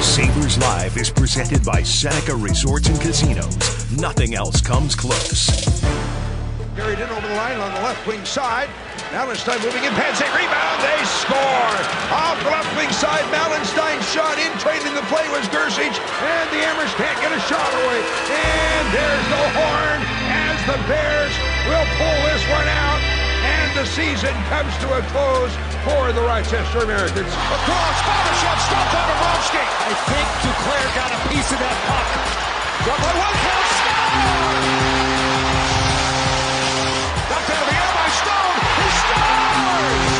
Sabres Live is presented by Seneca Resorts and Casinos. Nothing else comes close. Carried in over the line on the left wing side. Malenstyn moving in, Pansy rebound, they score! Off the left wing side, Malenstyn shot in, trading the play was Gersich, and the Amers can't get a shot away. And there's the horn as the Bears will pull this one out, and the season comes to a close for the Rochester Americans. Across, Barbashev, stopped by Bobrovsky. I think Duclair got a piece of that puck. Got by one count, score! Dumped into the air by Stone. He scores!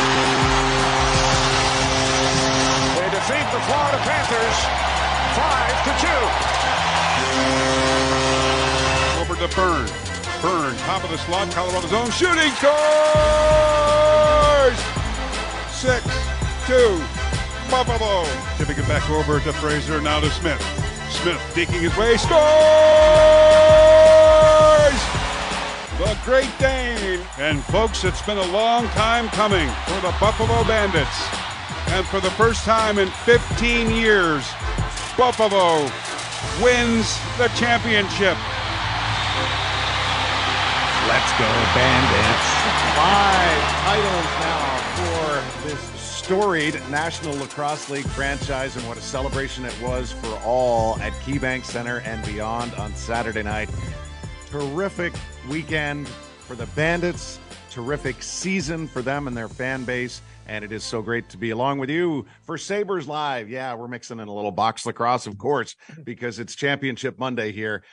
They defeat the Florida Panthers five to two. Over to Byrne. Byrne, top of the slot, Colorado's own shooting scores! Six, two, Buffalo. Tipping it back over to Fraser, now to Smith. Smith digging his way, scores! The Great Dane. And folks, it's been a long time coming for the Buffalo Bandits. And for the first time in 15 years, Buffalo wins the championship. Let's go, Bandits. Five titles now for this storied National Lacrosse League franchise, and what a celebration it was for all at KeyBank Center and beyond on Saturday night. Terrific weekend for the Bandits, terrific season for them and their fan base. And it is so great to be along with you for Sabres Live. Yeah, we're mixing in a little box lacrosse, of course, because it's Championship Monday here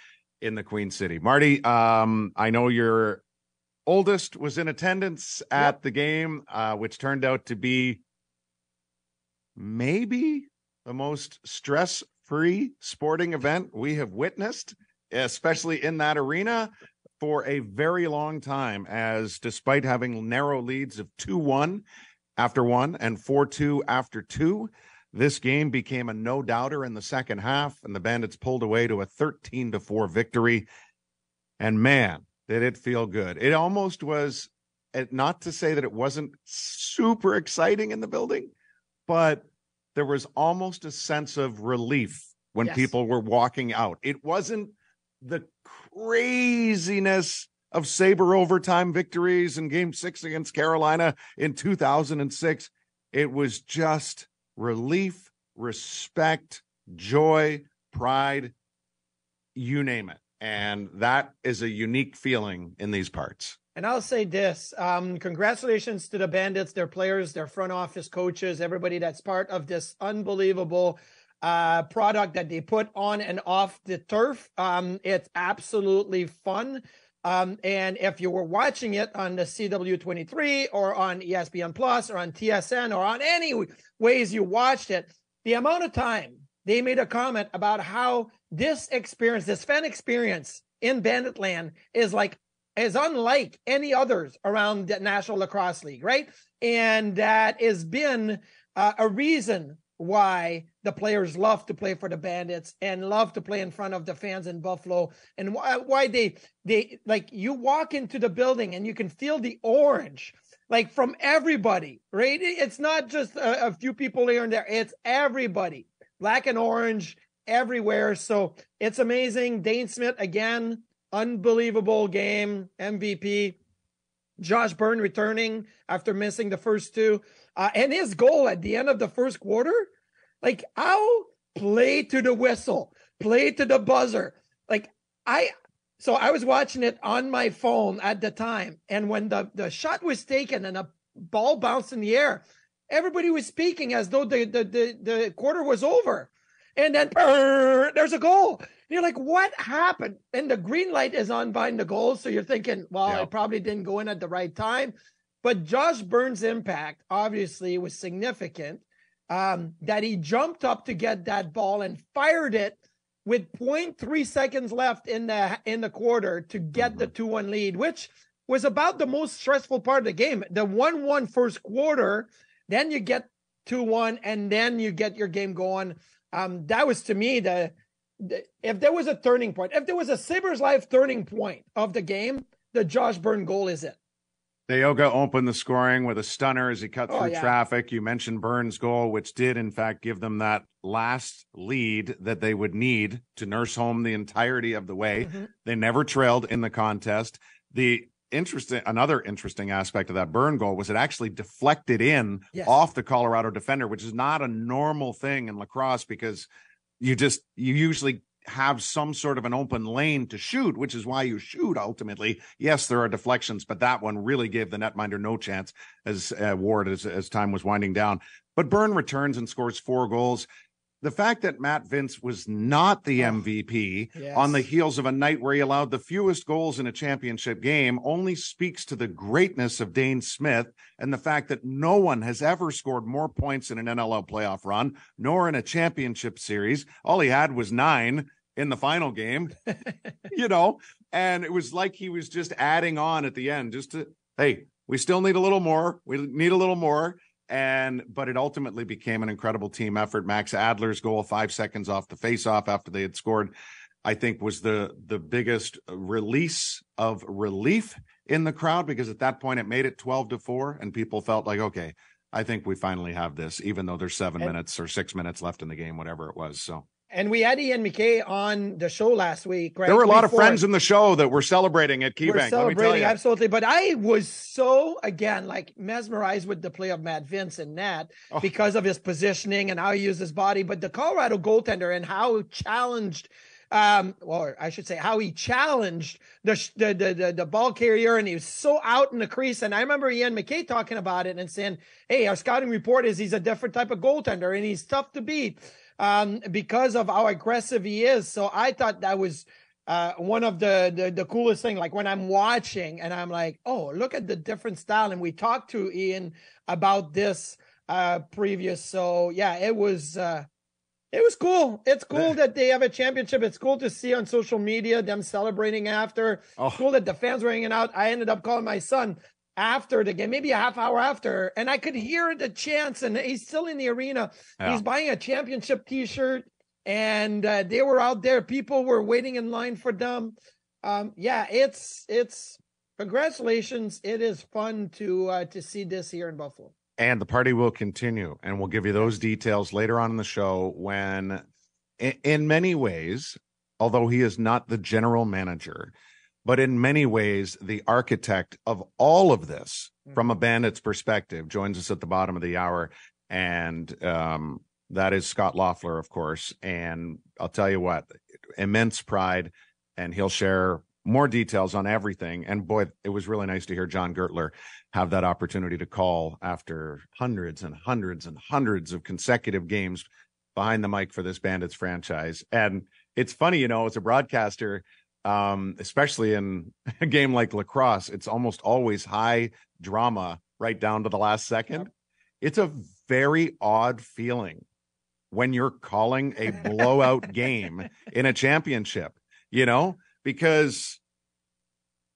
in the Queen City. Marty, um, I know your oldest was in attendance at Yep. the game, uh, which turned out to be maybe the most stress free sporting event we have witnessed, especially in that arena for a very long time. As despite having narrow leads of 2 1 after one and 4 2 after two, this game became a no doubter in the second half, and the Bandits pulled away to a 13 to 4 victory. And man, did it feel good. It almost was eh, not to say that it wasn't super exciting in the building, but there was almost a sense of relief when Yes. people were walking out. It wasn't the craziness of Sabre overtime victories in game six against Carolina in 2006. It was just relief, respect, joy, pride, you name it. And that is a unique feeling in these parts. And I'll say this um, congratulations to the Bandits, their players, their front office coaches, everybody that's part of this unbelievable uh, product that they put on and off the turf. Um, it's absolutely fun. Um, and if you were watching it on the CW23 or on ESPN Plus or on TSN or on any ways you watched it, the amount of time they made a comment about how this experience, this fan experience in Bandit Land is like is unlike any others around the National Lacrosse League, right? And that has been uh, a reason why the players love to play for the Bandits and love to play in front of the fans in Buffalo, and why, why they they like you walk into the building and you can feel the orange like from everybody, right? It's not just a, a few people here and there; it's everybody, black and orange everywhere. So it's amazing. Dhane Smith again, unbelievable game, MVP. Josh Byrne returning after missing the first two, uh, and his goal at the end of the first quarter. Like how play to the whistle, play to the buzzer. Like I so I was watching it on my phone at the time. And when the, the shot was taken and a ball bounced in the air, everybody was speaking as though the the the, the quarter was over. And then brrr, there's a goal. And you're like, what happened? And the green light is on behind the goal. So you're thinking, well, Yeah. it probably didn't go in at the right time. But Josh Byrne's impact obviously was significant. Um, that he jumped up to get that ball and fired it with 0.3 seconds left in the in the quarter to get the 2-1 lead, which was about the most stressful part of the game. The 1-1 first quarter, then you get 2-1 and then you get your game going. Um, that was to me the, the if there was a turning point, if there was a Sabres life turning point of the game, the Josh Byrne goal is it. Tehoka opened the scoring with a stunner as he cut Oh, through yeah. traffic. You mentioned Byrne's goal, which did in fact give them that last lead that they would need to nurse home the entirety of the way. Mm-hmm. They never trailed in the contest. The interesting another interesting aspect of that Byrne goal was it actually deflected in Yes. off the Colorado defender, which is not a normal thing in lacrosse because you just you usually have some sort of an open lane to shoot, which is why you shoot ultimately. Yes, there are deflections, but that one really gave the netminder no chance as uh, Ward as, as time was winding down. But Byrne returns and scores four goals. The fact that Matt Vinc was not the MVP yes. on the heels of a night where he allowed the fewest goals in a championship game only speaks to the greatness of Dhane Smith and the fact that no one has ever scored more points in an NLL playoff run, nor in a championship series. All he had was nine in the final game, you know, and it was like he was just adding on at the end, just to, hey, we still need a little more. We need a little more. And, but it ultimately became an incredible team effort. Max Adler's goal, five seconds off the faceoff after they had scored, I think was the, the biggest release of relief in the crowd because at that point it made it 12 to four and people felt like, okay, I think we finally have this, even though there's seven And- minutes or six minutes left in the game, whatever it was. So And we had Ian MacKay on the show last week, right? there were a lot of friends in the show that were celebrating at Keybank. We're let me tell celebrating, absolutely. But I was so again like mesmerized with the play of Matt Vinc and Nat Oh. because of his positioning and how he used his body. But the Colorado goaltender and how challenged, um, or I should say, how he challenged the, the the the ball carrier, and he was so out in the crease. And I remember Ian MacKay talking about it and saying, "Hey, our scouting report is he's a different type of goaltender, and he's tough to beat." Um, because of how aggressive he is. So I thought that was uh, one of the, the the coolest thing. Like when I'm watching and I'm like, oh, look at the different style. And we talked to Ian about this uh previous. So yeah, it was uh it was cool. It's cool that they have a championship. It's cool to see on social media them celebrating after. Oh. Cool that the fans were hanging out. I ended up calling my son after the game, maybe a half hour after, and I could hear the chants. And he's still in the arena. Yeah. He's buying a championship T-shirt, and uh, they were out there. People were waiting in line for them. Um, yeah, it's it's congratulations. It is fun to uh, to see this here in Buffalo. and the party will continue and we'll give you those details later on in the show when in, in many ways although he is not the general manager but in many ways the architect of all of this from a bandit's perspective joins us at the bottom of the hour. And um, that is scott loeffler of course. And i'll tell you what immense pride. And he'll share more details on everything. And boy it was really nice to hear john gurtler have that opportunity to call after hundreds and hundreds and hundreds of consecutive games behind the mic for this bandits franchise. And it's funny you know as a broadcaster um especially in a game like lacrosse it's almost always high drama right down to the last second it's a very odd feeling when you're calling a blowout game in a championship you know because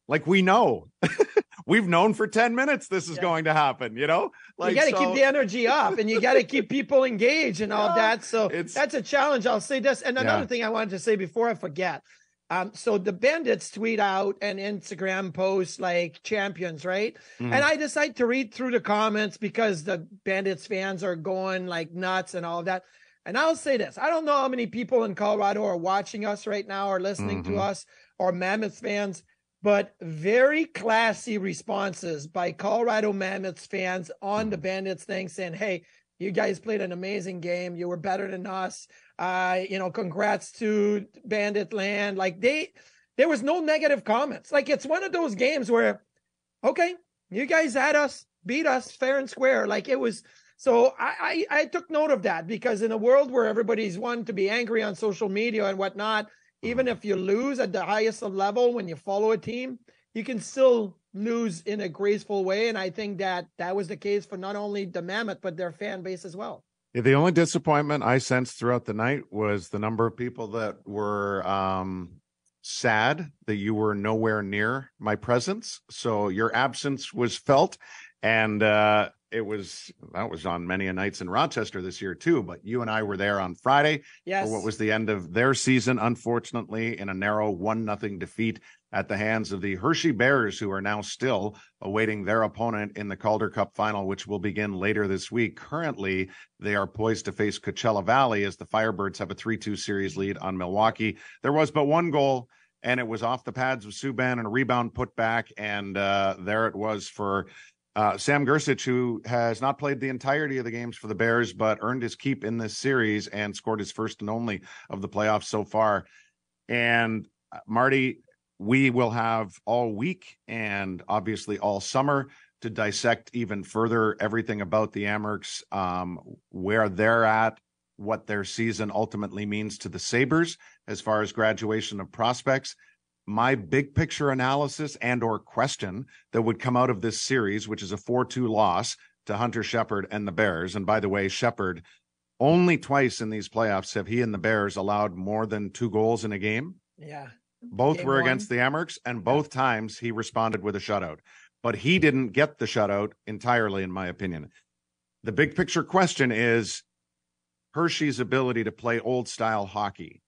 like we know we've known for 10 minutes this is going to happen you know like you got to so- keep the energy up and you got to keep people engaged and all Yeah, that. So that's a challenge. I'll say this. And another Yeah. thing I wanted to say before I forget. Um, so the bandits tweet out an Instagram post like champions, right? Mhm. And I decide to read through the comments because the bandits fans are going like nuts and all of that. And I'll say this I don't know how many people in Colorado are watching us right now or listening Mhm. to us or Mammoth fans, but very classy responses by Colorado Mammoths fans on the Bandits thing saying, hey, You guys played an amazing game. You were better than us. Uh, you know, congrats to Bandit Land. Like they, there was no negative comments. Like it's one of those games where, okay, you guys had us, beat us fair and square. Like it was. So I, I, I took note of that because in a world where everybody's one to be angry on social media and whatnot, even if you lose at the highest level when you follow a team, you can still lose in a graceful way. And I think that that was the case for not only the Mammoth, but their fan base as well. The only disappointment I sensed throughout the night was the number of people that were um, sad that you were nowhere near my presence. So your absence was felt. And uh, it was that was on many a nights in Rochester this year too. But you and I were there on Friday yes. for what was the end of their season, unfortunately, in a narrow one nothing defeat at the hands of the Hershey Bears, who are now still awaiting their opponent in the Calder Cup final, which will begin later this week. Currently, they are poised to face Coachella Valley as the Firebirds have a 3 2 series lead on Milwaukee. There was but one goal, and it was off the pads of Subban and a rebound put back. And uh, there it was for uh, Sam Gersich, who has not played the entirety of the games for the Bears, but earned his keep in this series and scored his first and only of the playoffs so far. And uh, Marty, we will have all week and obviously all summer to dissect even further everything about the Amerks, um, where they're at, what their season ultimately means to the Sabres as far as graduation of prospects. My big picture analysis and or question that would come out of this series, which is a 4-2 loss to Hunter Shepard and the Bears. And by the way, Shepard only twice in these playoffs have he and the Bears allowed more than two goals in a game. Yeah. Both Game were one. against the Amerks, and both times he responded with a shutout. But he mm. didn't get the shutout entirely, in my opinion. The big picture question is Hershey's ability to play old style hockey.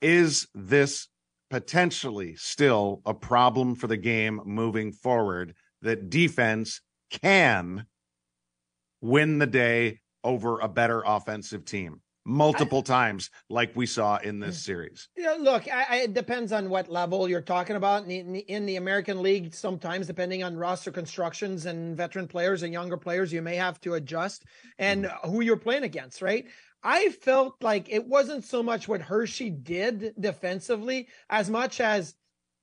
Is this potentially still a problem for the game moving forward that defense can win the day over a better offensive team? Multiple times, like we saw in this series. Yeah, look, I, I, it depends on what level you're talking about. In the, in the American League, sometimes depending on roster constructions and veteran players and younger players, you may have to adjust and mm-hmm. who you're playing against, right? I felt like it wasn't so much what Hershey did defensively as much as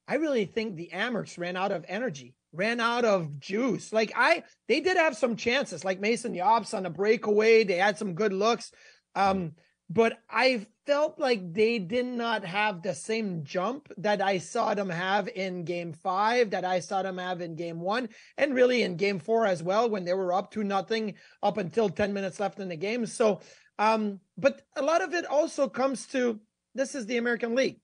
I really think the Amerks ran out of energy, ran out of juice. Like I, they did have some chances, like Mason Jobst on a breakaway. They had some good looks. Um, but I felt like they did not have the same jump that I saw them have in game five, that I saw them have in game one, and really in game four as well, when they were up to nothing up until 10 minutes left in the game. So, um, but a lot of it also comes to this is the American League.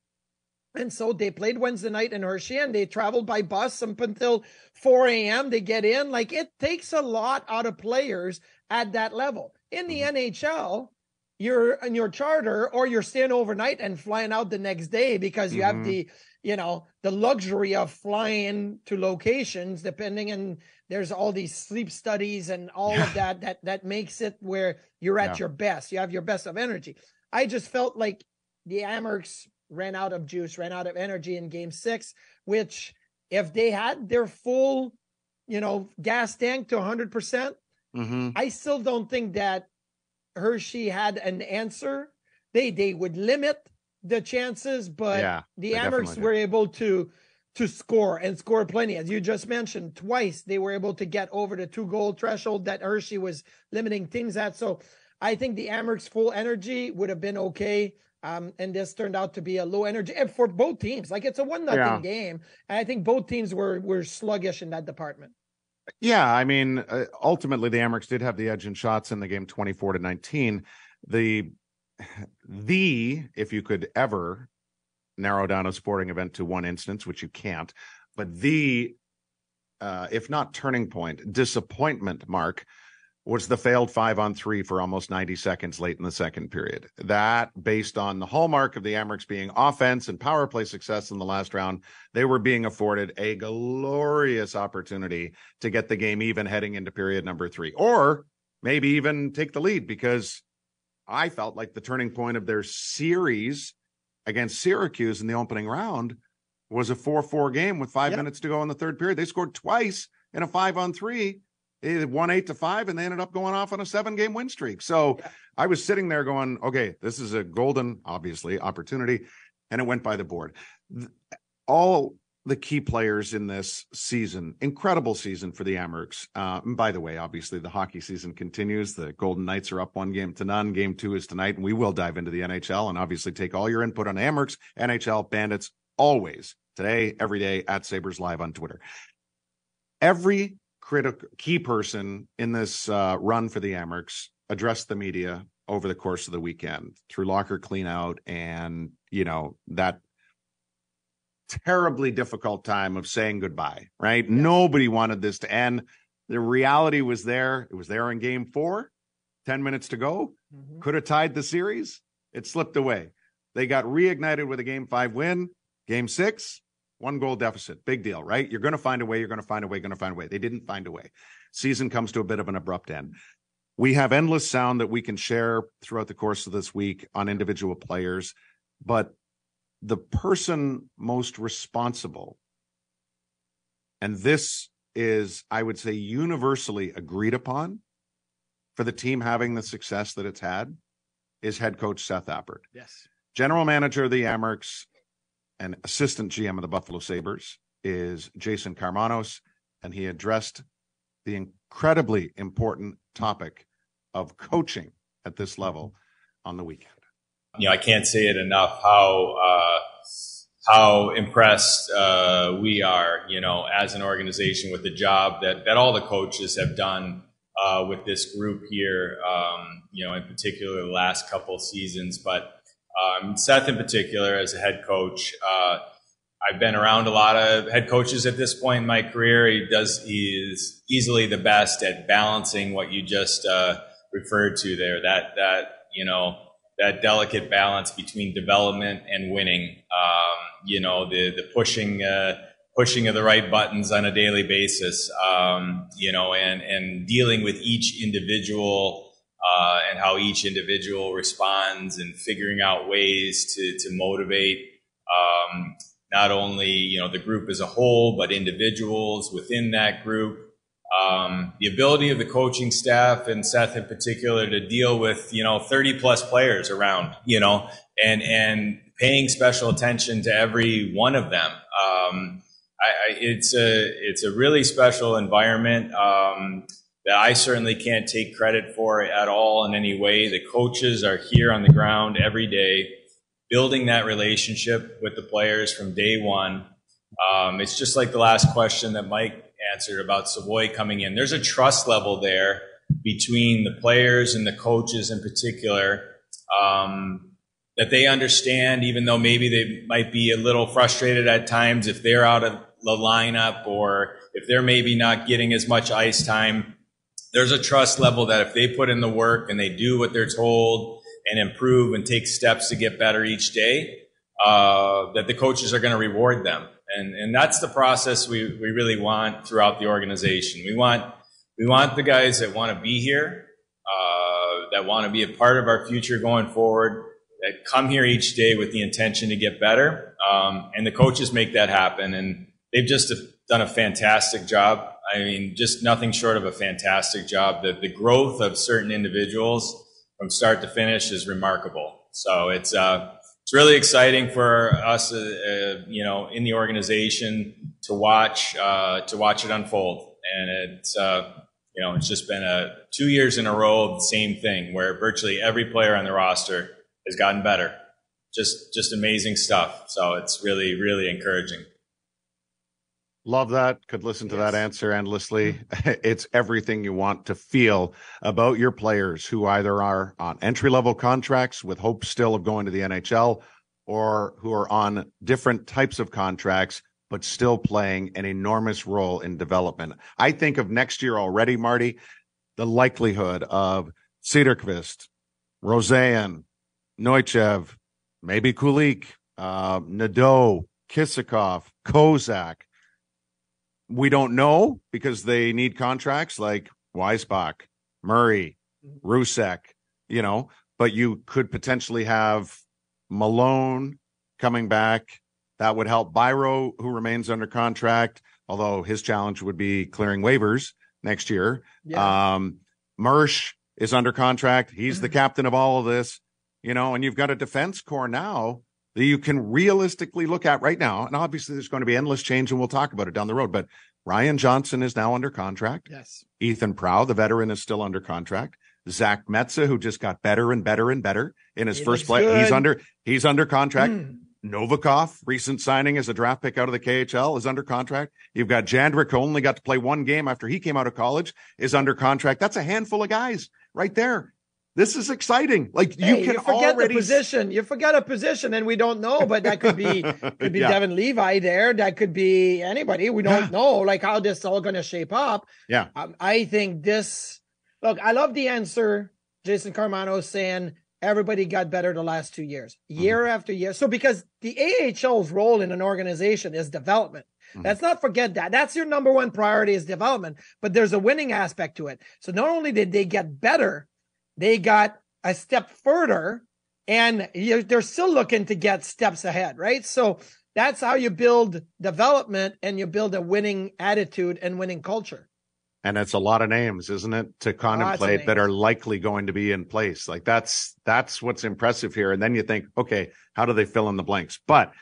And so they played Wednesday night in Hershey and they traveled by bus up until 4 a.m. They get in. Like it takes a lot out of players at that level. In the NHL, you're in your charter or you're staying overnight and flying out the next day because you Mhm. have the you know the luxury of flying to locations depending and there's all these sleep studies and all of that that that makes it where you're at Yeah. your best you have your best of energy i just felt like the amerks ran out of juice ran out of energy in game six which if they had their full you know gas tank to 100% Mm-hmm. I still don't think that Hershey had an answer. They they would limit the chances, but Yeah, the they definitely Amerks did. were able to to score and score plenty. As you just mentioned, twice they were able to get over the two goal threshold that Hershey was limiting teams at. So I think the Amerks full energy would have been okay. Um, and this turned out to be a low energy and for both teams. Like it's a one nothing Yeah. game. And I think both teams were were sluggish in that department. Yeah, I mean, uh, ultimately the Amerks did have the edge in shots in the game 24 to 19. The the if you could ever narrow down a sporting event to one instance, which you can't, but the uh, if not turning point, disappointment mark was the failed five on three for almost 90 seconds late in the second period. That, based on the hallmark of the Amerks being offense and power play success in the last round, they were being afforded a glorious opportunity to get the game even heading into period number three, or maybe even take the lead because I felt like the turning point of their series against Syracuse in the opening round was a 4 4 game with five Yep. minutes to go in the third period. They scored twice in a five on three They won eight to five, and they ended up going off on a seven game win streak. So yeah. I was sitting there going, okay, this is a golden, obviously, opportunity. And it went by the board. All the key players in this season, incredible season for the Amerks. Uh, and by the way, obviously the hockey season continues. The Golden Knights are up one game to none. Game two is tonight, and we will dive into the NHL and obviously take all your input on Amerks, NHL, Bandits, always today, every day at Sabres Live on Twitter. Every critical key person in this uh, run for the Amerks addressed the media over the course of the weekend through locker cleanout and you know that terribly difficult time of saying goodbye right? Yeah. nobody wanted this to end. The reality was there. It was there in game four. 10 minutes to go. Mm-hmm. could have tied the series. It slipped away. They got reignited with a game five win game six one goal deficit big deal right you're going to find a way you're going to find a way going to find a way they didn't find a way season comes to a bit of an abrupt end we have endless sound that we can share throughout the course of this week on individual players, but the person most responsible, and this is, I would say, universally agreed upon for the team having the success that it's had, is head coach Seth Appert. Yes. General manager of the Amerks and assistant GM of the Buffalo Sabres is Jason Karmanos, and he addressed the incredibly important topic of coaching at this level on the weekend. You know, I can't say it enough how uh, how impressed uh, we are, you know, as an organization with the job that that all the coaches have done uh, with this group here. Um, you know, in particular, the last couple seasons, but um, Seth in particular as a head coach. Uh, I've been around a lot of head coaches at this point in my career. He does. He is easily the best at balancing what you just uh, referred to there. That that you know that delicate balance between development and winning. Um, you know the the pushing uh, pushing of the right buttons on a daily basis. Um, you know and and dealing with each individual. Uh, and how each individual responds and figuring out ways to, to motivate um, not only you know the group as a whole but individuals within that group um, the ability of the coaching staff and Seth in particular to deal with you know 30 plus players around you know and and paying special attention to every one of them. Um, I, I, it's a it's a really special environment um, that I certainly can't take credit for at all in any way. The coaches are here on the ground every day, building that relationship with the players from day one. Um, it's just like the last question that Mike answered about Savoie coming in. There's a trust level there between the players and the coaches in particular um, that they understand, even though maybe they might be a little frustrated at times if they're out of the lineup or if they're maybe not getting as much ice time. There's a trust level that if they put in the work and they do what they're told and improve and take steps to get better each day, uh, that the coaches are going to reward them. And, and that's the process we, we really want throughout the organization. We want, we want the guys that want to be here, uh, that want to be a part of our future going forward, that come here each day with the intention to get better. Um, and the coaches make that happen. And they've just done a fantastic job. I mean, just nothing short of a fantastic job. The, the growth of certain individuals from start to finish is remarkable. So it's, uh, it's really exciting for us, uh, uh, you know, in the organization to watch uh, to watch it unfold. And it's uh, you know, it's just been a two years in a row of the same thing, where virtually every player on the roster has gotten better. Just just amazing stuff. So it's really really encouraging. Love that. Could listen to yes. that answer endlessly. It's everything you want to feel about your players who either are on entry level contracts with hope still of going to the NHL or who are on different types of contracts, but still playing an enormous role in development. I think of next year already, Marty, the likelihood of Cederqvist, Rosén, Neuchev, maybe Kulich, uh, Nadeau, Kisakov, Kozak, we don't know because they need contracts like Weissbach, Murray, mm-hmm. You know, but you could potentially have Malone coming back. That would help Biro, who remains under contract, although his challenge would be clearing waivers next year. Yeah. Um, Mersch is under contract. He's the captain of all of this, you know, and you've got a defense core now that you can realistically look at right now. And obviously, there's going to be endless change, and we'll talk about it down the road. But Ryan Johnson is now under contract. Yes. Ethan Prow, the veteran, is still under contract. Zach Metsa, who just got better and better and better in his He first play, he's under he's under contract. Mm. Novikov, recent signing as a draft pick out of the KHL, is under contract. You've got Jandrick, who only got to play one game after he came out of college, is under contract. That's a handful of guys right there. This is exciting. Like you Hey, can forget already the position. You forget a position, and we don't know. But that could be could be Yeah. Devon Levi there. That could be anybody. We don't know like how this all going to shape up. Yeah. Um, I think this. Look, I love the answer. Jason Carmano saying everybody got better the last two years, Mm-hmm. year after year. So because the AHL's role in an organization is development. Mm-hmm. Let's not forget that. That's your number one priority is development, but there's a winning aspect to it. So not only did they get better, they got a step further and they're still looking to get steps ahead, right? So that's how you build development and you build a winning attitude and winning culture. and it's a lot of names, isn't it, to contemplate that are likely going to be in place. Like that's that's what's impressive here. And then you think, okay, how do they fill in the blanks? But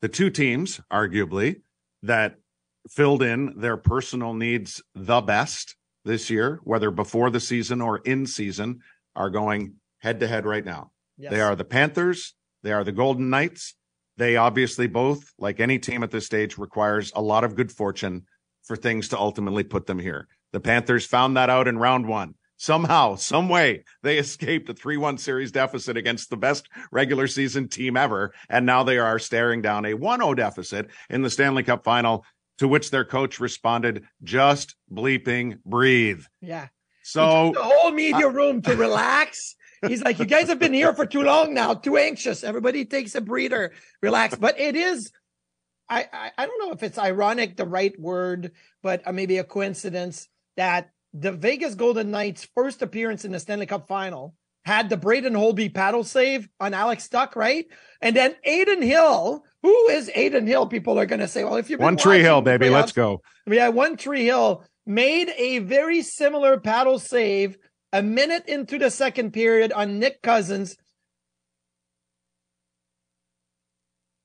the two teams, arguably, that filled in their personal needs the best this year, whether before the season or in season, are going head to head right now. Yes. They are the Panthers. They are the Golden Knights. They obviously both, like any team at this stage, requires a lot of good fortune for things to ultimately put them here. The Panthers found that out in round one. Somehow, some way, they escaped a 3 1 series deficit against the best regular season team ever. And now they are staring down a 1 0 deficit in the Stanley Cup final, to which their coach responded, just bleeping breathe. Yeah. So the whole media room to relax. He's like, you guys have been here for too long now, too anxious. Everybody takes a breather, relax. But it is, I, I, I don't know if it's ironic, the right word, but uh, maybe a coincidence that the Vegas Golden Knights' first appearance in the Stanley Cup final had the Braden Holtby paddle save on Alex Tuch, right? And then Adin Hill, who is Adin Hill? People are going to say, well, if been one tree hill, baby. Let's go. yeah, one Tree Hill made a very similar paddle save a minute into the second period on Nick Cousins.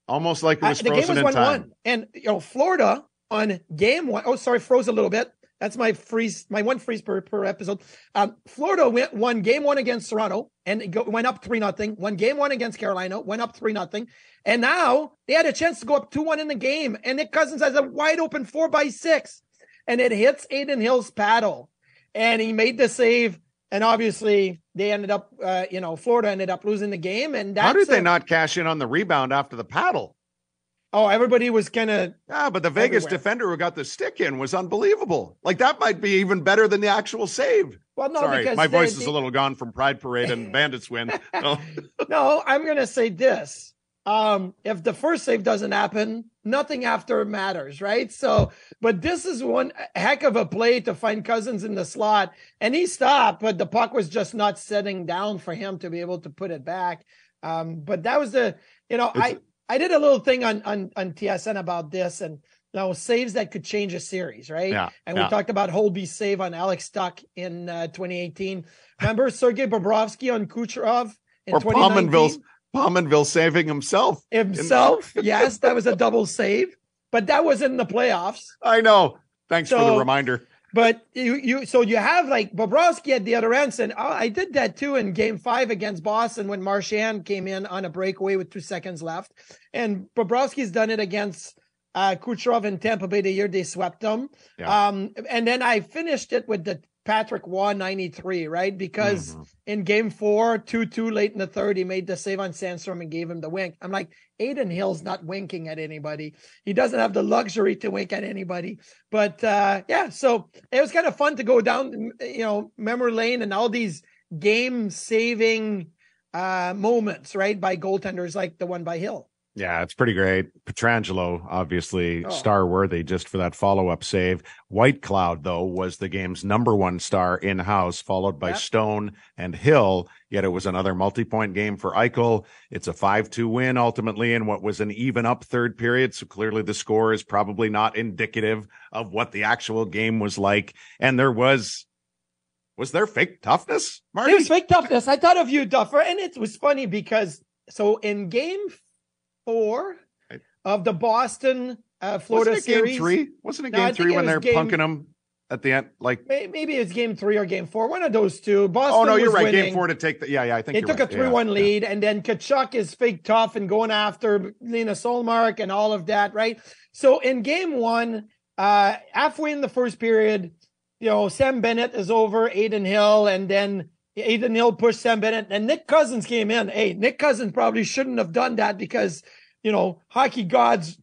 Almost like it Uh, was the game was in one time. one, and you know Florida on game one oh sorry, froze a little bit. That's my freeze, my one freeze per, per episode. Um, Florida went won game one against Toronto and it go, went up three nothing. Won game one against Carolina, went up three nothing, and now they had a chance to go up two one in the game. And Nick Cousins has a wide open four by six, and it hits Adin Hill's paddle, and he made the save. And obviously, they ended up, uh, you know, Florida ended up losing the game. And that's How did they a- not cash in on the rebound after the paddle? Oh, everybody was kind of Yeah, but the Vegas Everywhere. defender who got the stick in was unbelievable. Like that might be even better than the actual save. well, no, Sorry, because my they- voice is a little gone from Pride Parade and Bandits win. Oh, no, I'm going to say this. Um, if the first save doesn't happen, nothing after matters, right? So, but this is one heck of a play to find Cousins in the slot, and he stopped, but the puck was just not setting down for him to be able to put it back. Um, but that was the, you know, I I did a little thing on on on TSN about this, and you know, saves that could change a series, right? Yeah, and we talked about Holtby's save on Alex Tuch in uh, 2018. Remember Sergei Bobrovsky on Kucherov in or 2019? Pominville, Pominville saving himself. himself. yes, that was a double save, but that was in the playoffs. I know. Thanks for the reminder. But you, you, so you have like Bobrovsky at the other end and "Oh, I did that too in Game Five against Boston when Marchand came in on a breakaway with two seconds left, and Bobrovsky's done it against uh, Kucherov in Tampa Bay the year they swept them. Yeah. Um, and then I finished it with the Patrick Roy 93, right? Because Mm-hmm. in game four, 2 2 late in the third, he made the save on Sandstrom and gave him the wink. I'm like, Adin Hill's not winking at anybody. He doesn't have the luxury to wink at anybody. But uh, yeah, so it was kind of fun to go down, you know, memory lane and all these game saving uh, moments, right? By goaltenders like the one by Hill. Yeah, it's pretty great. Pietrangelo, obviously Oh. star worthy just for that follow up save. Whitecloud, though, was the game's number one star in house, followed by Yep. Stone and Hill. Yet it was another multi point game for Eichel. It's a 5 2 win ultimately in what was an even up third period. So clearly the score is probably not indicative of what the actual game was like. And there was, was there fake toughness, Marty? It was fake toughness. I thought of you, Duffer, and it was funny because so in game four of the Boston uh, Florida Wasn't it series, game three? Wasn't it game think three it when they're game- punking them at the end? Like, maybe it's game three or game four, one of those two. Boston. oh no, you're right. winning. Game four to take the. Yeah, yeah. I think They took right. a 3 1 yeah. lead, and then Tkachuk is fake tough and going after Linus Ullmark and all of that, right? So in game one, uh, halfway in the first period, you know, Sam Bennett is over Adin Hill, and then Adin Hill pushed Sam Bennett, and Nick Cousins came in. Hey, Nick Cousins probably shouldn't have done that because, you know, hockey gods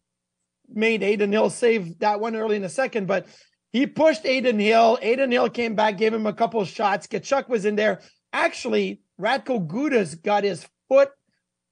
made Adin Hill save that one early in the second, but he pushed Adin Hill. Adin Hill came back, gave him a couple of shots. Tkachuk was in there. Actually, Radko Gudas got his foot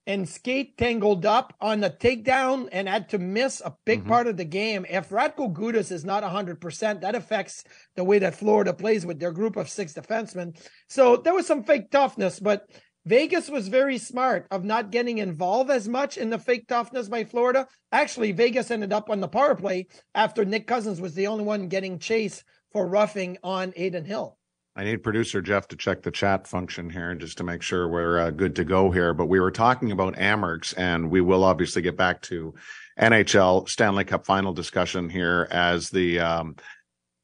and skate tangled up on the takedown and had to miss a big Mhm. part of the game. If Radko Gudas is not 100%, that affects the way that Florida plays with their group of six defensemen. So there was some fake toughness, but Vegas was very smart of not getting involved as much in the fake toughness by Florida. Actually, Vegas ended up on the power play after Nick Cousins was the only one getting chased for roughing on Adin Hill. I need producer Jeff to check the chat function here just to make sure we're uh, good to go here. But we were talking about Amerks, and we will obviously get back to NHL Stanley Cup final discussion here as the um,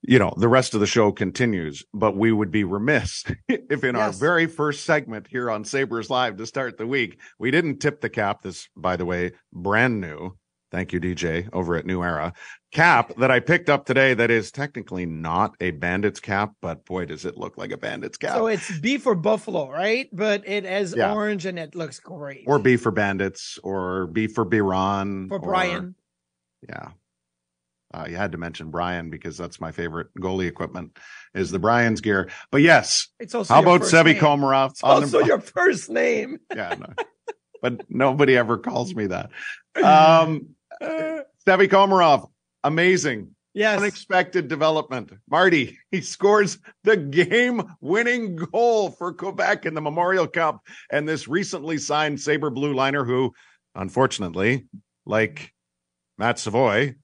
you know the rest of the show continues. But we would be remiss if in our very first segment here on Sabres Live to start the week we didn't tip the cap. This, by the way, brand new. Thank you, DJ, over at New Era. Cap that I picked up today that is technically not a bandit's cap, but boy, does it look like a bandit's cap. So it's B for Buffalo, right? But it has Yeah. orange and it looks great. or B for bandits, or B for Biron. for or- Brian. yeah. Uh, you had to mention Brian because that's my favorite goalie equipment is the Brian's gear. But yes, It's also how about Sevi. Komarov? It's on the- also your first name. yeah, no. but nobody ever calls me that. Um, Sevi Komarov, amazing. Yes. Unexpected development. Marty, he scores the game winning goal for Quebec in the Memorial Cup. And this recently signed Sabre Blue liner, who unfortunately, like Matt Savoie,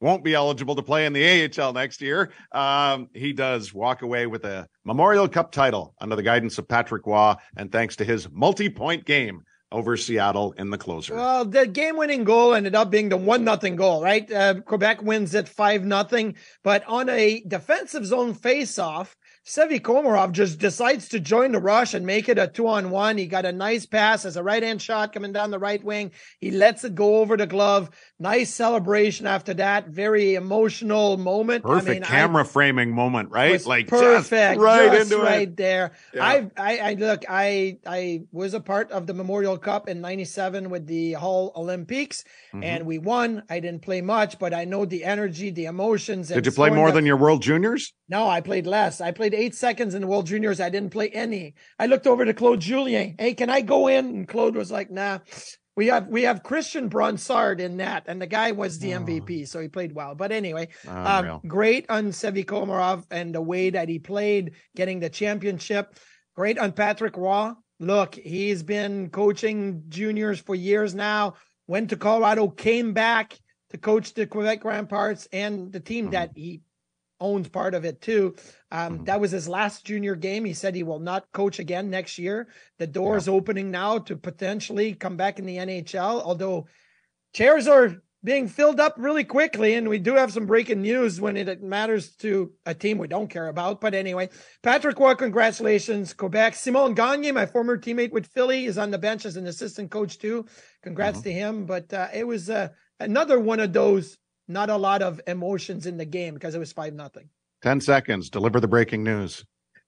won't be eligible to play in the AHL next year. Um, he does walk away with a Memorial Cup title under the guidance of Patrick Roy and thanks to his multi point game over Seattle in the closer. Well, the game-winning goal ended up being the one nothing goal, right? Uh, Quebec wins at five nothing, but on a defensive zone face-off, Sevi Komarov just decides to join the rush and make it a two-on-one. He got a nice pass as a right-hand shot coming down the right wing. He lets it go over the glove. Nice celebration after that. Very emotional moment. I Perfect mean, I- camera framing moment, right? Like perfect, just right just into right it. there. Yeah. I, I, I look, I, I was a part of the Memorial Cup in '97 with the Hull Olympiques, Mhm. and we won. I didn't play much, but I know the energy, the emotions. Did you play more the- than your World Juniors? No, I played less. I played eight seconds in the World Juniors. I didn't play any. I looked over to Claude Julien. Hey, can I go in? And Claude was like, Nah. We have we have Christian Bronsard in that, and the guy was the MVP, so he played well. But anyway, um, great on Sevi Komarov and the way that he played, getting the championship. Great on Patrick Roy. Look, he's been coaching juniors for years now. Went to Colorado, came back to coach the Quebec Ramparts and the team that he owns part of it too. Um, That was his last junior game. He said he will not coach again next year. The door is opening now to potentially come back in the NHL, although chairs are being filled up really quickly. And we do have some breaking news when it matters to a team we don't care about. But anyway, Patrick Roy, congratulations, Quebec. Simon Gagne, my former teammate with Philly, is on the bench as an assistant coach too. Congrats to him. But uh, it was uh, another one of those, not a lot of emotions in the game because it was 5 nothing. 10 seconds. Deliver the breaking news.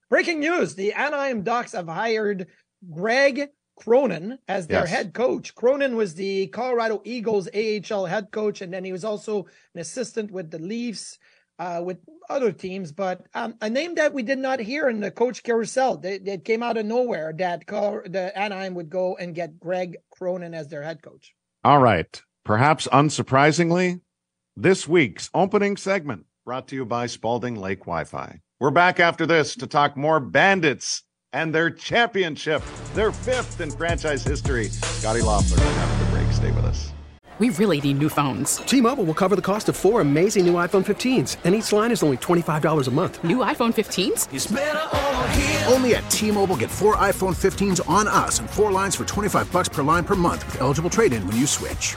Breaking news the Anaheim Ducks have hired Greg Cronin as their Yes. head coach. Cronin was the Colorado Eagles AHL head coach, and then he was also an assistant with the Leafs, uh, with other teams. But um, a name that we did not hear in the coach carousel, that it came out of nowhere that Col- the Anaheim would go and get Greg Cronin as their head coach. All right. Perhaps unsurprisingly, this week's opening segment brought to you by Spalding Lake Wi Fi. We're back after this to talk more bandits and their championship, their fifth in franchise history. Scotty Loeffler, after the break. Stay with us. We really need new phones. T-Mobile will cover the cost of four amazing new iPhone 15s, and each line is only $25 a month. New iPhone 15s? Only at T-Mobile get four iPhone 15s on us and four lines for 25 bucks per line per month with eligible trade-in when you switch.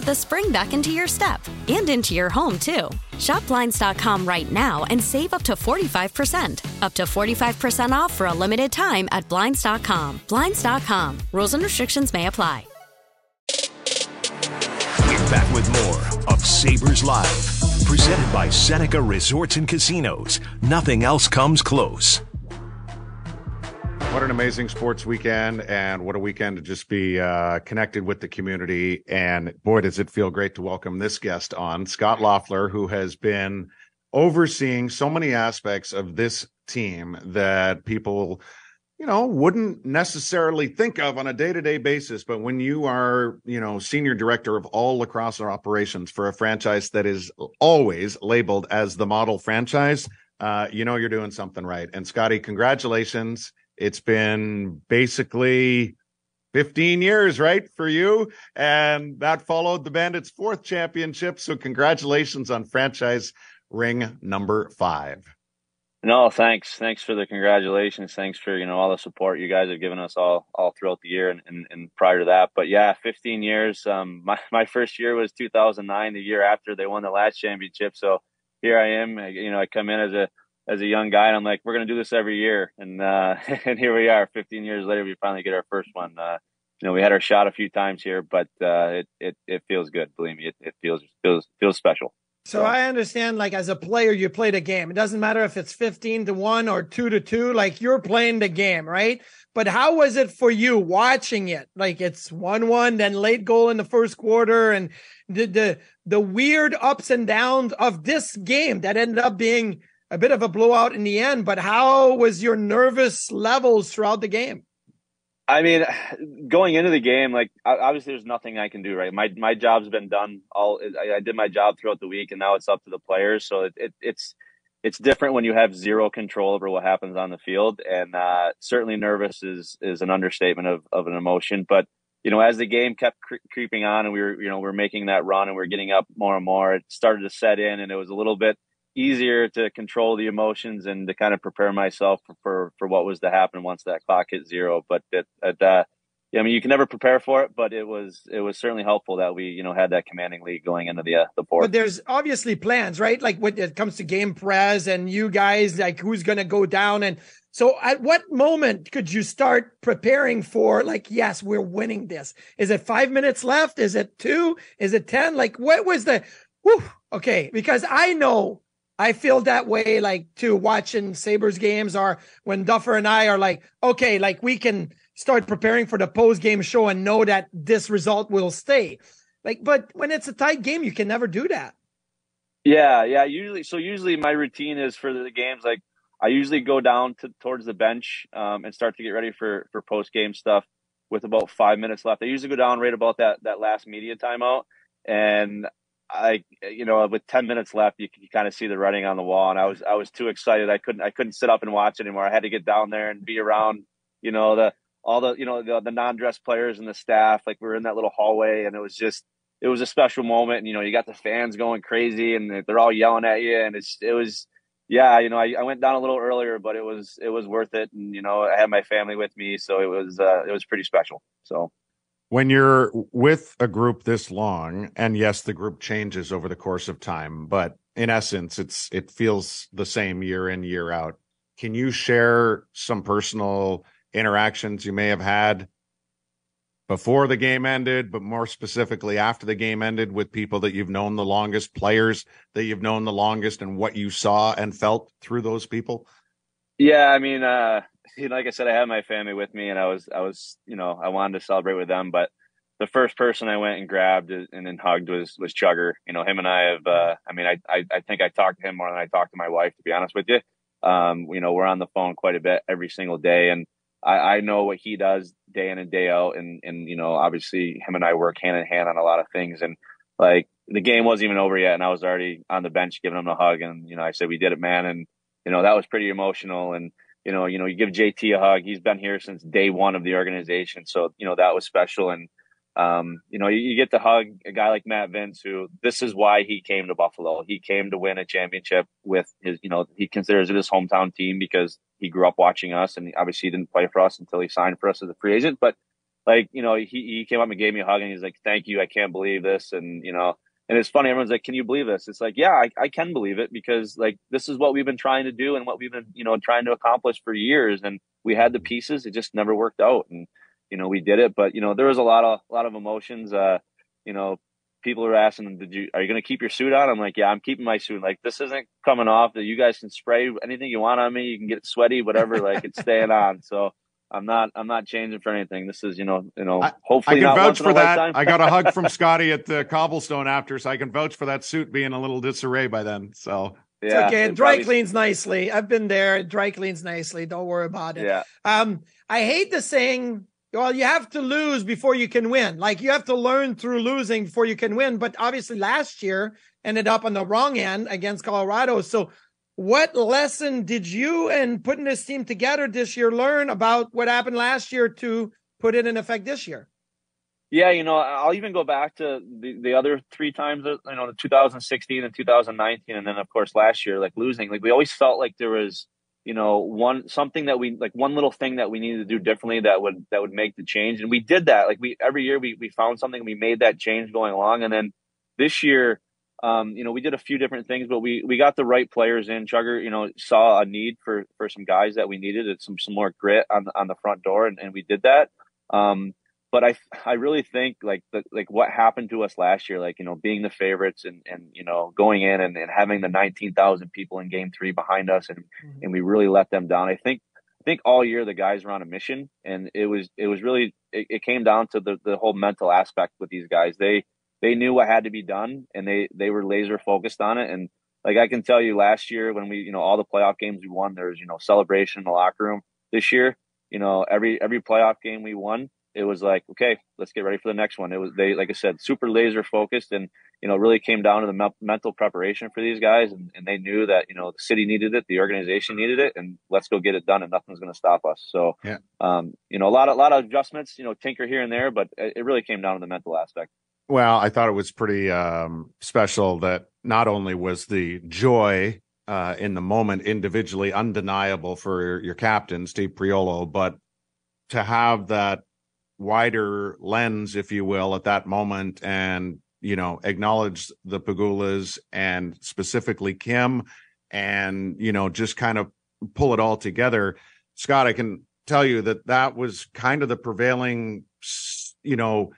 the spring back into your step and into your home, too. Shop Blinds.com right now and save up to 45%. Up to 45% off for a limited time at Blinds.com. Blinds.com. Rules and restrictions may apply. We're back with more of Sabres Live, presented by Seneca Resorts and Casinos. Nothing else comes close. What an amazing sports weekend, and what a weekend to just be uh, connected with the community. And boy, does it feel great to welcome this guest on, Scott Loeffler, who has been overseeing so many aspects of this team that people, you know, wouldn't necessarily think of on a day to day basis. But when you are, you know, senior director of all lacrosse operations for a franchise that is always labeled as the model franchise, uh, you know, you're doing something right. And Scotty, congratulations. It's been basically 15 years, right, for you. And that followed the Bandits' fourth championship. So, congratulations on franchise ring number five. No, thanks. Thanks for the congratulations. Thanks for, you know, all the support you guys have given us all, all throughout the year and, and, and prior to that. But yeah, 15 years. Um, my, my first year was 2009, the year after they won the last championship. So here I am, you know, I come in as a, as a young guy, and I'm like, we're gonna do this every year, and uh, and here we are, 15 years later, we finally get our first one. Uh, you know, we had our shot a few times here, but uh, it it it feels good. Believe me, it, it feels feels feels special. So I understand, like as a player, you played a game. It doesn't matter if it's 15 to one or two to two, like you're playing the game, right? But how was it for you watching it? Like it's one one, then late goal in the first quarter, and the the the weird ups and downs of this game that ended up being a bit of a blowout in the end, but how was your nervous levels throughout the game? I mean, going into the game, like obviously there's nothing I can do, right? My my job's been done. All I, I did my job throughout the week, and now it's up to the players. So it, it, it's it's different when you have zero control over what happens on the field, and uh, certainly nervous is is an understatement of of an emotion. But you know, as the game kept cre- creeping on, and we were you know we're making that run, and we we're getting up more and more, it started to set in, and it was a little bit easier to control the emotions and to kind of prepare myself for, for, for what was to happen once that clock hit zero. But it uh, yeah, I mean, you can never prepare for it, but it was it was certainly helpful that we you know had that commanding lead going into the uh, the port. But there's obviously plans, right? Like when it comes to game press and you guys, like who's going to go down, and so at what moment could you start preparing for like, yes, we're winning this? Is it five minutes left? Is it two? Is it ten? Like what was the? Whew, okay, because I know I feel that way, like to watching Sabres games or when Duffer and I are like, okay, like we can start preparing for the post game show and know that this result will stay. Like, but when it's a tight game, you can never do that. Yeah, yeah. Usually, so usually my routine is for the games. Like, I usually go down to towards the bench um, and start to get ready for for post game stuff with about five minutes left. I usually go down right about that that last media timeout, and I, you know, with ten minutes left, you can kind of see the writing on the wall. And I was I was too excited. I couldn't I couldn't sit up and watch anymore. I had to get down there and be around, you know, the all the you know the, the non dress players and the staff. Like we were in that little hallway, and it was just it was a special moment. And, you know, you got the fans going crazy and they're all yelling at you. And it's, it was, yeah, you know, I, I went down a little earlier, but it was, it was worth it. And, you know, I had my family with me. So it was, uh, it was pretty special. So when you're with a group this long, and yes, the group changes over the course of time, but in essence, it's, it feels the same year in, year out. Can you share some personal interactions you may have had before the game ended, but more specifically after the game ended with people that you've known the longest, players that you've known the longest, and what you saw and felt through those people? Yeah, I mean, uh, like I said, I had my family with me, and I was, I was, you know, I wanted to celebrate with them. But the first person I went and grabbed and then hugged was was Chugger. You know, him and I have. Uh, I mean, I, I, I think I talked to him more than I talked to my wife. To be honest with you, um, you know, we're on the phone quite a bit every single day, and I, I know what he does day in and day out, and and you know, obviously, him and I work hand in hand on a lot of things, and like the game wasn't even over yet, and I was already on the bench giving him a hug, and you know, I said, "We did it, man," and you know, that was pretty emotional, and you know, you know, you give JT a hug. He's been here since day one of the organization, so you know that was special, and um, you know, you, you, get to hug a guy like Matt Vinc, who this is why he came to Buffalo. He came to win a championship with his, you know, he considers it his hometown team because he grew up watching us, and obviously he didn't play for us until he signed for us as a free agent. But like, you know, he he came up and gave me a hug, and he's like, "Thank you, I can't believe this," and you know. And it's funny, everyone's like, Can you believe this? It's like, yeah, I, I can believe it because like this is what we've been trying to do and what we've been, you know, trying to accomplish for years. And we had the pieces, it just never worked out. And you know, we did it. But you know, there was a lot of a lot of emotions. Uh, you know, people are asking, "Did you are you going to keep your suit on?" I'm like, "Yeah, I'm keeping my suit. Like this isn't coming off. That you guys can spray anything you want on me. You can get it sweaty, whatever. like it's staying on." So. I'm not. I'm not changing for anything. This is, you know, you know. Hopefully, I can vouch for that. I got a hug from Scotty at the cobblestone after, so I can vouch for that suit being a little disarray by then. So it's yeah, okay. It dry probably... cleans nicely. I've been there. It dry cleans nicely. Don't worry about it. Yeah. Um, I hate the saying well, you have to lose before you can win. Like you have to learn through losing before you can win. But obviously, last year ended up on the wrong end against Colorado. So, what lesson did you and putting this team together this year learn about what happened last year to put it in effect this year? Yeah, you know, I'll even go back to the, the other three times, uh, you know, 2016 and 2019, and then of course last year, like losing. Like we always felt like there was you know one something that we like one little thing that we needed to do differently that would that would make the change and we did that like we every year we we found something we made that change going along and then this year um you know we did a few different things but we we got the right players in chugger you know saw a need for for some guys that we needed some some more grit on on the front door and, and we did that um but I I really think like the, like what happened to us last year, like you know being the favorites and and you know going in and, and having the nineteen thousand people in Game Three behind us and mm-hmm. and we really let them down. I think I think all year the guys were on a mission, and it was it was really it, it came down to the the whole mental aspect with these guys. They they knew what had to be done, and they they were laser focused on it. And like I can tell you, last year when we you know all the playoff games we won, there was you know celebration in the locker room. This year, you know every every playoff game we won it was like, okay, let's get ready for the next one. It was they, like I said, super laser focused, and you know, really came down to the me- mental preparation for these guys, and, and, they knew that you know the city needed it, the organization needed it, and let's go get it done, and nothing's going to stop us. So, yeah. um, you know, a lot of a lot of adjustments, you know, tinker here and there, but it, it really came down to the mental aspect. Well, I thought it was pretty um, special that not only was the joy uh, in the moment individually undeniable for your captain Steve Priolo, but to have that wider lens, if you will, at that moment and, you know, acknowledge the Pegulas and specifically Kim and, you know, just kind of pull it all together. Scott, I can tell you that that was kind of the prevailing, you know,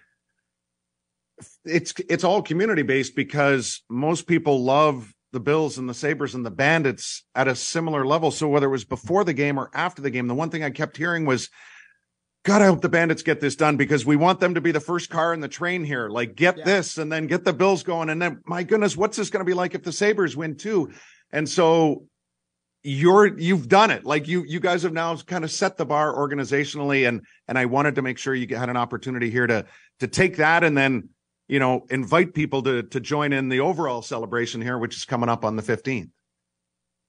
it's it's all community based because most people love the Bills and the Sabres and the Bandits at a similar level. So whether it was before the game or after the game, the one thing I kept hearing was God, I hope the Bandits get this done because we want them to be the first car in the train here. Like, get Yeah. this and then get the Bills going. And then, my goodness, what's this going to be like if the Sabres win too? And so you're you've done it like you you guys have now kind of set the bar organizationally and and i wanted to make sure you had an opportunity here to to take that and then you know invite people to to join in the overall celebration here which is coming up on the 15th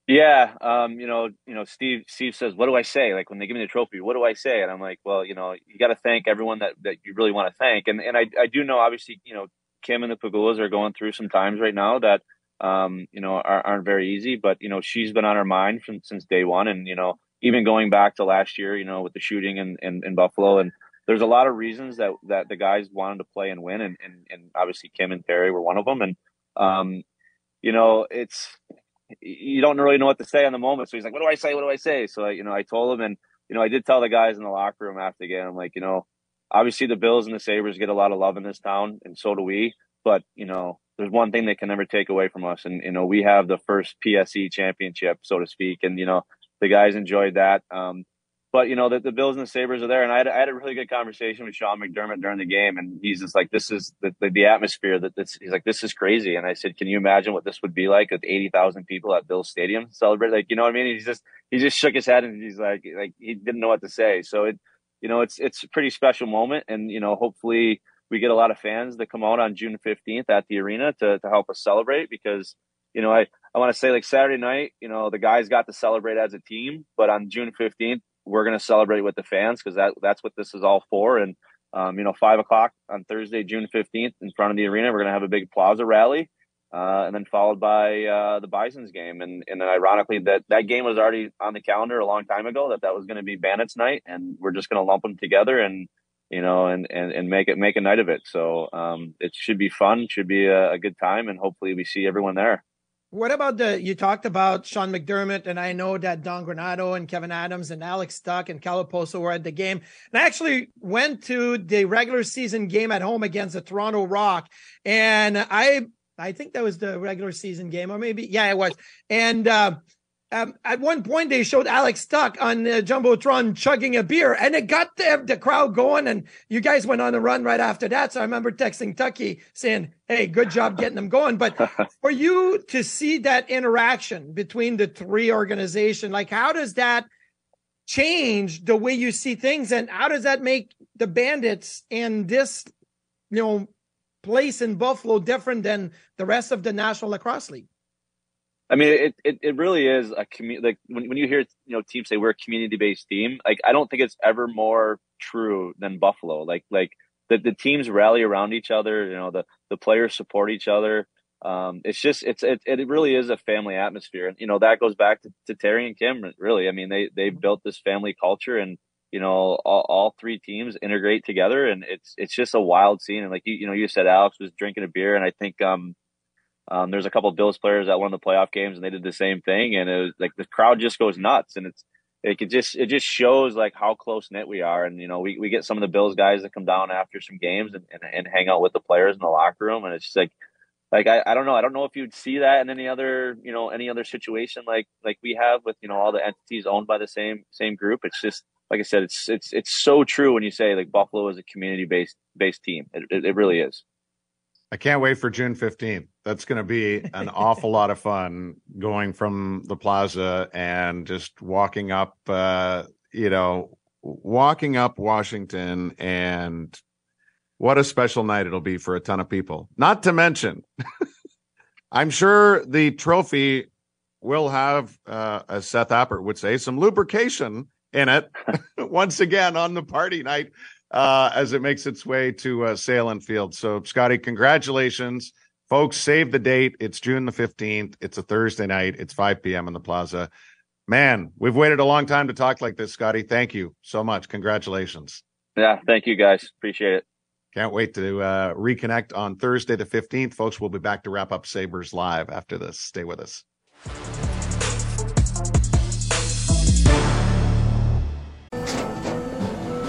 Yeah, um, you know, you know, Steve. Steve says, "What do I say?" Like when they give me the trophy, what do I say? And I'm like, "Well, you know, you got to thank everyone that that you really want to thank." And and I I do know, obviously, you know, Kim and the Pegulas are going through some times right now that um, you know are, aren't very easy. But you know, she's been on her mind from since day one, and you know, even going back to last year, you know, with the shooting in in, in Buffalo, and there's a lot of reasons that that the guys wanted to play and win, and and and obviously Kim and Terry were one of them, and um, you know, it's you don't really know what to say on the moment. So he's like, "What do I say? What do I say?" So I, you know, I told him, and you know, I did tell the guys in the locker room after the game. I'm like, you know, obviously the Bills and the Sabres get a lot of love in this town, and so do we. But you know, there's one thing they can never take away from us, and you know, we have the first PSE championship, so to speak, and you know, the guys enjoyed that. Um, but you know, that the Bills and the Sabres are there, and I had, I had a really good conversation with Sean McDermott during the game, and he's just like, "This is the the, the atmosphere that this." He's like, "This is crazy," and I said, "Can you imagine what this would be like with eighty thousand people at Bills Stadium celebrate?" Like, you know what I mean? He's just he just shook his head and he's like, like he didn't know what to say. So it, you know, it's it's a pretty special moment, and you know, hopefully we get a lot of fans that come out on June fifteenth at the arena to to help us celebrate because you know I I want to say like Saturday night, you know, the guys got to celebrate as a team, but on June fifteenth we're going to celebrate with the fans because that that's what this is all for. And um, you know, five o'clock on Thursday, June fifteenth, in front of the arena, we're going to have a big plaza rally, uh, and then followed by uh, the Bisons game. And and then ironically, that that game was already on the calendar a long time ago. That that was going to be Bandits night, and we're just going to lump them together and you know and and and make it make a night of it. So um, it should be fun, should be a, a good time, and hopefully we see everyone there. What about the you talked about Sean McDermott, and I know that Don Granato and Kevin Adams and Alex Tuch and Kyle Okposo were at the game. And I actually went to the regular season game at home against the Toronto Rock, and I I think that was the regular season game, or maybe yeah, it was. And uh, um, at one point, they showed Alex Tuch on the jumbotron chugging a beer, and it got the, the crowd going. And you guys went on a run right after that. So I remember texting Tucky saying, "Hey, good job getting them going." But for you to see that interaction between the three organizations, like how does that change the way you see things, and how does that make the Bandits and this, you know, place in Buffalo different than the rest of the National Lacrosse League? I mean, it, it, it really is a community. Like when, when you hear, you know, teams say we're a community based team, like I don't think it's ever more true than Buffalo. Like, like the, the teams rally around each other, you know, the, the players support each other. Um, it's just, it's, it, it really is a family atmosphere. And, you know, that goes back to, to Terry and Kim, really. I mean, they, they built this family culture and, you know, all, all three teams integrate together and it's, it's just a wild scene. And like, you, you know, you said Alex was drinking a beer and I think, um, um, there's a couple of Bills players that won the playoff games and they did the same thing, and it was like the crowd just goes nuts, and it's it could just it just shows like how close knit we are, and you know we, we get some of the Bills guys that come down after some games and, and, and hang out with the players in the locker room, and it's just like like I, I don't know I don't know if you'd see that in any other you know any other situation like like we have with you know all the entities owned by the same same group. It's just like I said, it's it's it's so true when you say like Buffalo is a community based based team. It, it, it really is. I can't wait for June 15th. That's going to be an awful lot of fun going from the plaza and just walking up, uh, you know, walking up Washington and what a special night it'll be for a ton of people. Not to mention, I'm sure the trophy will have, uh, as Seth Appert would say, some lubrication in it once again on the party night uh, as it makes its way to uh, Sahlen Field. So, Scotty, congratulations. Folks, save the date. It's June the 15th. It's a Thursday night. It's 5 p.m. in the plaza. Man, we've waited a long time to talk like this, Scotty. Thank you so much. Congratulations. Yeah, thank you guys. Appreciate it. Can't wait to uh, reconnect on Thursday the 15th. Folks, we'll be back to wrap up Sabres Live after this. Stay with us.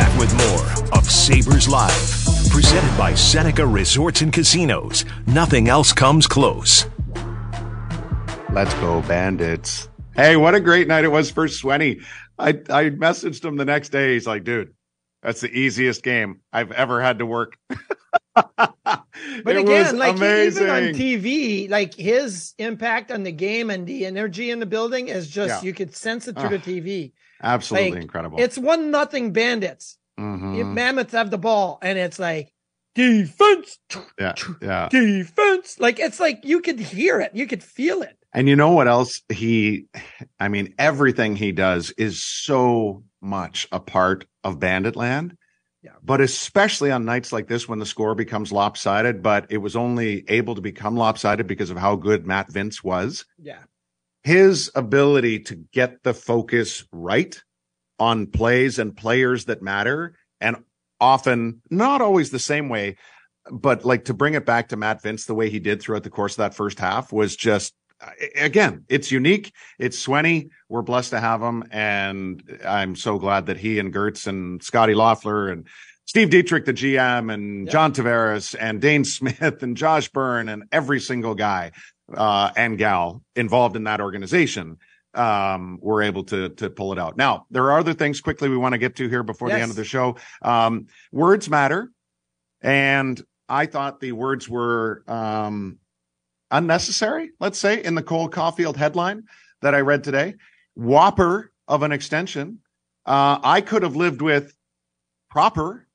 We're back with more of Sabres Live, presented by Seneca Resorts and Casinos. Nothing else comes close. Let's go, Bandits. Hey, what a great night it was for Swenny. I, I messaged him the next day. He's like, dude, that's the easiest game I've ever had to work. But It again, was like he- even on. TV, like his impact on the game and the energy in the building is just Yeah. you could sense it through the TV. Absolutely Like, incredible. It's one nothing bandits. Mhm. Mammoths have the ball, and it's like defense, yeah, yeah. defense. Like it's like you could hear it, you could feel it. And you know what else he, I mean, everything he does is so much a part of Bandit Land. Yeah. But especially on nights like this when the score becomes lopsided, but it was only able to become lopsided because of how good Matt Vinc was. Yeah. His ability to get the focus right on plays and players that matter, and often not always the same way, but like to bring it back to Matt Vinc the way he did throughout the course of that first half was just again, it's unique. It's Swenny. We're blessed to have him. And I'm so glad that he and Gertz and Scotty Loeffler and Steve Dietrich, the GM, and John Tavares and Dhane Smith and Josh Byrne and every single guy uh, and gal involved in that organization um were able to to pull it out now there are other things quickly we want to get to here before the end of the show um words matter and i thought the words were um unnecessary, let's say, in the Cole Caufield headline that I read today. Whopper of an extension. Uh, I could have lived with proper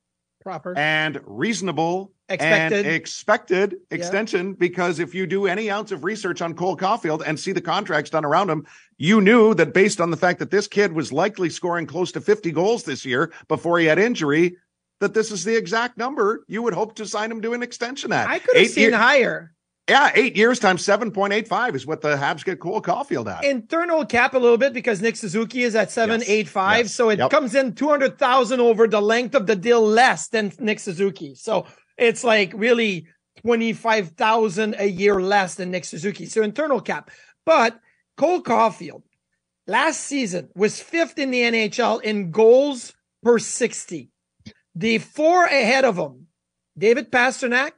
Proper. and reasonable Expected. and expected Yeah. extension because if you do any ounce of research on Cole Caufield and see the contracts done around him, you knew that based on the fact that this kid was likely scoring close to 50 goals this year before he had injury, that this is the exact number you would hope to sign him to an extension at. I could have Eight seen year- higher. Yeah, eight years times 7.85 is what the Habs get Cole Caufield at. Internal cap a little bit because Nick Suzuki is at seven eight five, yes, so it yep. comes in two hundred thousand over the length of the deal less than Nick Suzuki. So it's like really twenty five thousand a year less than Nick Suzuki. So internal cap, but Cole Caufield last season was fifth in the NHL in goals per sixty. The four ahead of him, David Pastrnak,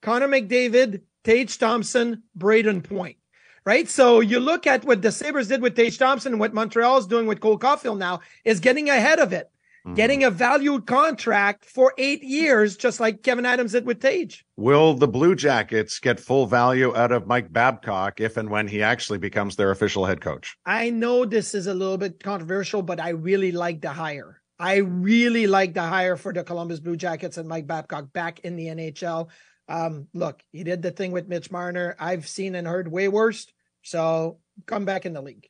Connor McDavid, Tage Thompson, Brayden Point. Right. So you look at what the Sabres did with Tage Thompson and what Montreal is doing with Cole Caufield now is getting ahead of it, mm-hmm. getting a valued contract for eight years, just like Kevin Adams did with Tage. Will the Blue Jackets get full value out of Mike Babcock if and when he actually becomes their official head coach? I know this is a little bit controversial, but I really like the hire. I really like the hire for the Columbus Blue Jackets and Mike Babcock back in the NHL. Um, look, he did the thing with Mitch Marner. I've seen and heard way worse. So come back in the league.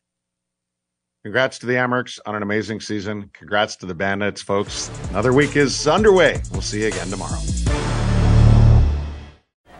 Congrats to the Amerks on an amazing season. Congrats to the Bandits, folks. Another week is underway. We'll see you again tomorrow.